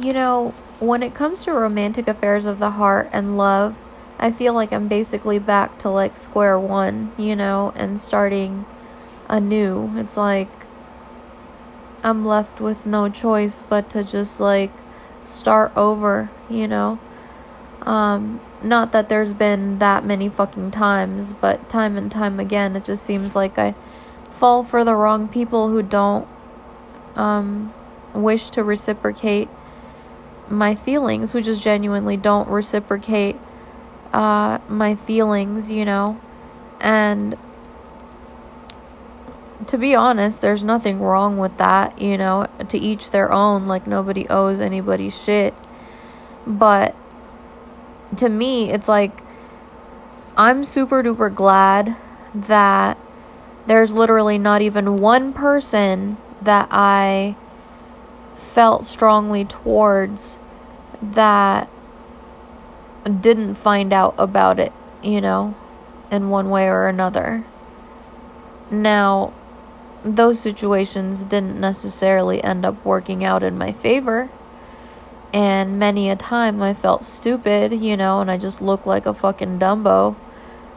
You know, when it comes to romantic affairs of the heart and love, I feel like I'm basically back to like square one, you know, and starting anew. It's like I'm left with no choice but to just like start over, you know. Um not that there's been that many fucking times, but time and time again it just seems like I fall for the wrong people who don't um wish to reciprocate my feelings, who just genuinely don't reciprocate uh my feelings, you know. And to be honest, there's nothing wrong with that, you know, to each their own, like nobody owes anybody shit. But to me, it's like I'm super duper glad that there's literally not even one person that I felt strongly towards that didn't find out about it, you know, in one way or another. Now, those situations didn't necessarily end up working out in my favor. And many a time I felt stupid, you know, and I just looked like a fucking Dumbo,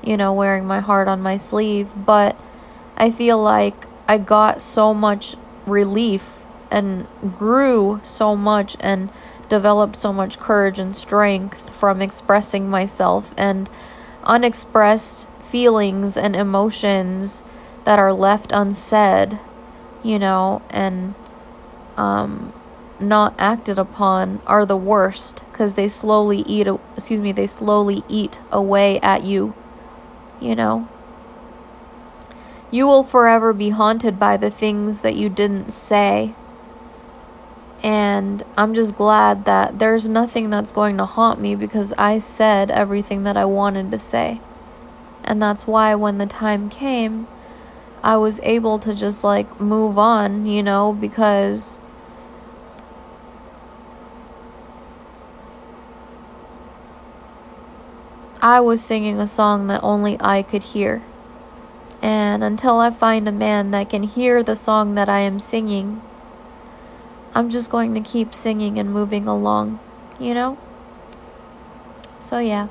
you know, wearing my heart on my sleeve. But I feel like I got so much relief and grew so much and developed so much courage and strength from expressing myself and unexpressed feelings and emotions that are left unsaid, you know, and um, not acted upon are the worst because they slowly eat, excuse me, they slowly eat away at you, you know. You will forever be haunted by the things that you didn't say. And I'm just glad that there's nothing that's going to haunt me because I said everything that I wanted to say. And that's why when the time came, I was able to just like move on, you know, because I was singing a song that only I could hear. And until I find a man that can hear the song that I am singing, I'm just going to keep singing and moving along, you know? So, yeah.